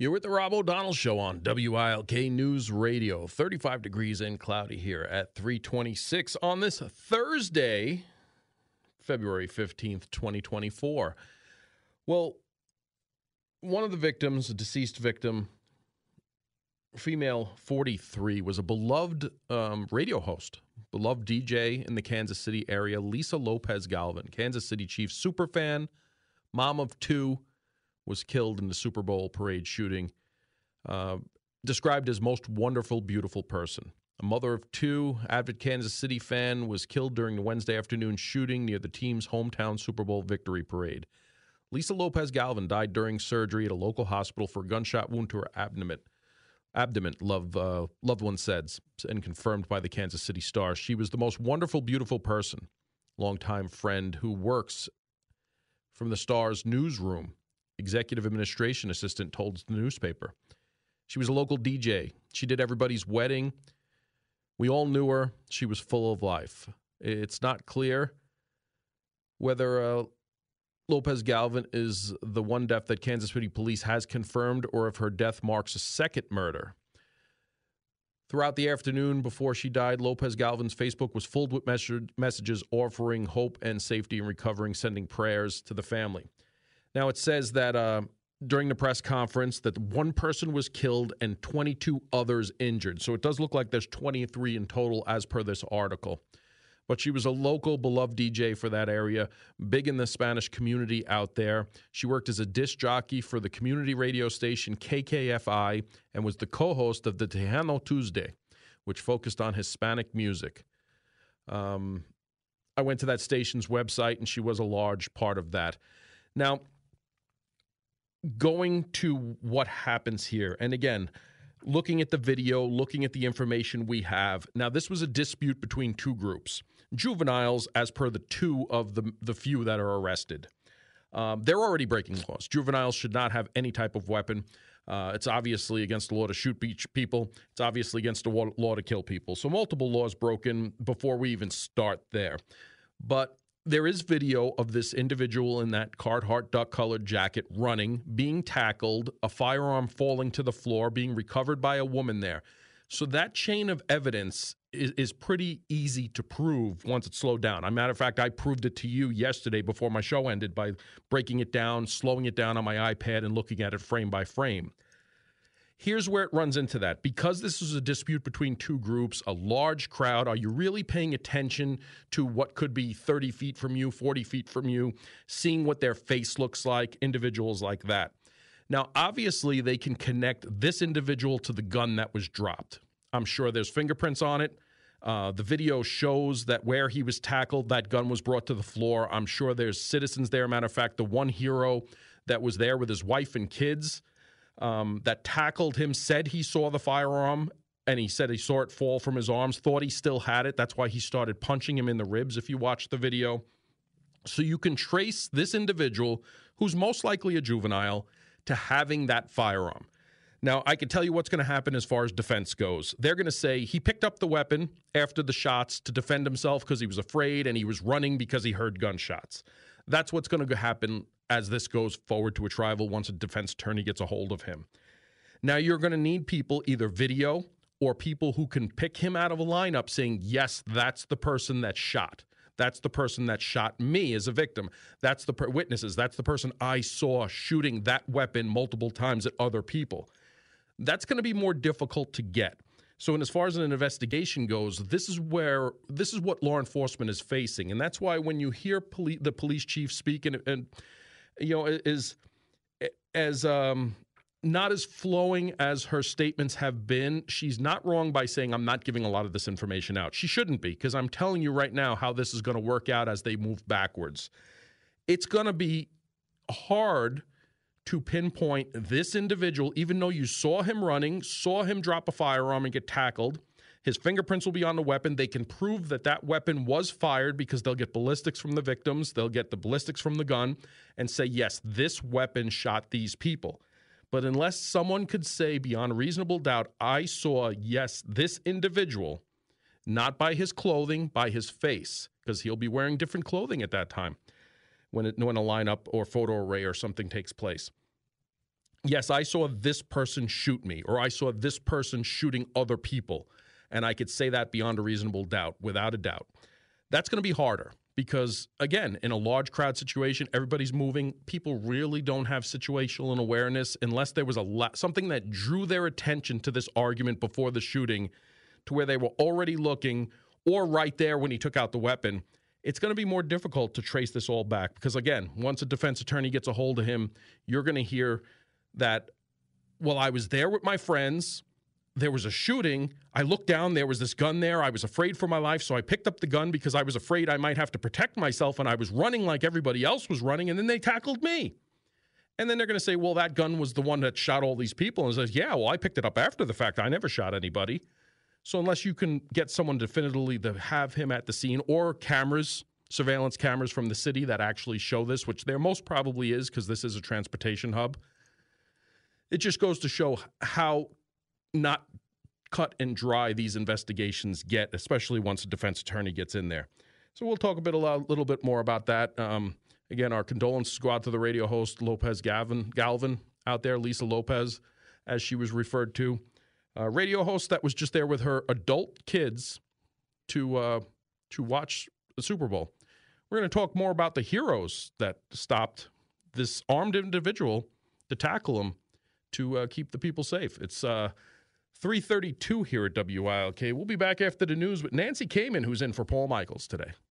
You're with the Rob O'Donnell Show on WILK News Radio. 35 degrees and cloudy here at 326 on this Thursday, February 15th, 2024. Well, one of the victims, a deceased victim, female 43, was a beloved um, radio host, beloved DJ in the Kansas City area, Lisa Lopez Galvan, Kansas City Chiefs superfan, mom of two was killed in the Super Bowl parade shooting. Uh, described as most wonderful, beautiful person. A mother of two, avid Kansas City fan, was killed during the Wednesday afternoon shooting near the team's hometown Super Bowl victory parade. Lisa Lopez Galvan died during surgery at a local hospital for a gunshot wound to her abdomen. Abdomen, love, uh, loved one said, and confirmed by the Kansas City Star. She was the most wonderful, beautiful person, longtime friend who works from the Star's newsroom executive administration assistant told the newspaper. She was a local DJ. She did everybody's wedding. We all knew her. She was full of life. It's not clear whether uh, Lopez Galvan is the one death that Kansas City police has confirmed or if her death marks a second murder. Throughout the afternoon before she died, Lopez Galvan's Facebook was filled with messages offering hope and safety and recovering, sending prayers to the family. Now it says that uh, during the press conference that one person was killed and 22 others injured. So it does look like there's 23 in total as per this article. But she was a local beloved DJ for that area, big in the Spanish community out there. She worked as a disc jockey for the community radio station KKFI and was the co host of the Tejano Tuesday, which focused on Hispanic music. Um, I went to that station's website and she was a large part of that. Now, going to what happens here, and again, looking at the video, looking at the information we have. Now, this was a dispute between two groups. Juveniles, as per the two of the, the few that are arrested, um, they're already breaking laws. Juveniles should not have any type of weapon. Uh, it's obviously against the law to shoot people. It's obviously against the law to kill people. So, multiple laws broken before we even start there. But there is video of this individual in that Carhartt duck colored jacket running, being tackled, a firearm falling to the floor, being recovered by a woman there. So that chain of evidence is, is pretty easy to prove once it's slowed down. As a matter of fact, I proved it to you yesterday before my show ended by breaking it down, slowing it down on my iPad, and looking at it frame by frame. Here's where it runs into that. Because this is a dispute between two groups, a large crowd, are you really paying attention to what could be 30 feet from you, 40 feet from you, seeing what their face looks like, individuals like that? Now, obviously, they can connect this individual to the gun that was dropped. I'm sure there's fingerprints on it. Uh, the video shows that where he was tackled, that gun was brought to the floor. I'm sure there's citizens there. Matter of fact, the one hero that was there with his wife and kids um, that tackled him said he saw the firearm and he said he saw it fall from his arms, thought he still had it. That's why he started punching him in the ribs if you watch the video. So you can trace this individual, who's most likely a juvenile, to having that firearm. Now, I can tell you what's going to happen as far as defense goes. They're going to say he picked up the weapon after the shots to defend himself because he was afraid and he was running because he heard gunshots. That's what's going to happen as this goes forward to a trial once a defense attorney gets a hold of him. Now, you're going to need people, either video or people who can pick him out of a lineup saying, yes, that's the person that shot. That's the person that shot me as a victim. That's the per- witnesses. That's the person I saw shooting that weapon multiple times at other people. That's going to be more difficult to get. So, as far as an investigation goes, this is where this is what law enforcement is facing, and that's why when you hear poli- the police chief speak and, and you know, is as um, not as flowing as her statements have been. She's not wrong by saying, I'm not giving a lot of this information out. She shouldn't be, because I'm telling you right now how this is going to work out as they move backwards. It's going to be hard to pinpoint this individual, even though you saw him running, saw him drop a firearm and get tackled. His fingerprints will be on the weapon. They can prove that that weapon was fired because they'll get ballistics from the victims, they'll get the ballistics from the gun, and say, yes, this weapon shot these people. But unless someone could say beyond reasonable doubt, I saw, yes, this individual, not by his clothing, by his face, because he'll be wearing different clothing at that time when, it, when a lineup or photo array or something takes place. yes, I saw this person shoot me, or I saw this person shooting other people, and I could say that beyond a reasonable doubt, without a doubt. That's going to be harder because, again, in a large crowd situation, everybody's moving. People really don't have situational awareness unless there was a something that drew their attention to this argument before the shooting, to where they were already looking, or right there when he took out the weapon it's going to be more difficult to trace this all back because again once a defense attorney gets a hold of him you're going to hear that, well, I was there with my friends. There was a shooting. I looked down. There was this gun there. I was afraid for my life. So I picked up the gun because I was afraid I might have to protect myself. And I was running like everybody else was running. And then they tackled me. And then they're going to say, well, that gun was the one that shot all these people. And says, yeah, well, I picked it up after the fact. I never shot anybody. So unless you can get someone definitively to have him at the scene or cameras, surveillance cameras from the city that actually show this, which there most probably is because this is a transportation hub it just goes to show how not cut and dry these investigations get, especially once a defense attorney gets in there. So we'll talk a bit a little bit more about that. Um, again, our condolences go out to the radio host Lopez Gavin, Galvan out there, Lisa Lopez, as she was referred to, a radio host that was just there with her adult kids to uh, to watch the Super Bowl. We're going to talk more about the heroes that stopped this armed individual to tackle him to uh, keep the people safe. It's uh, 332 here at WILK. We'll be back after the news with Nancy Kamen, who's in for Paul Michaels today.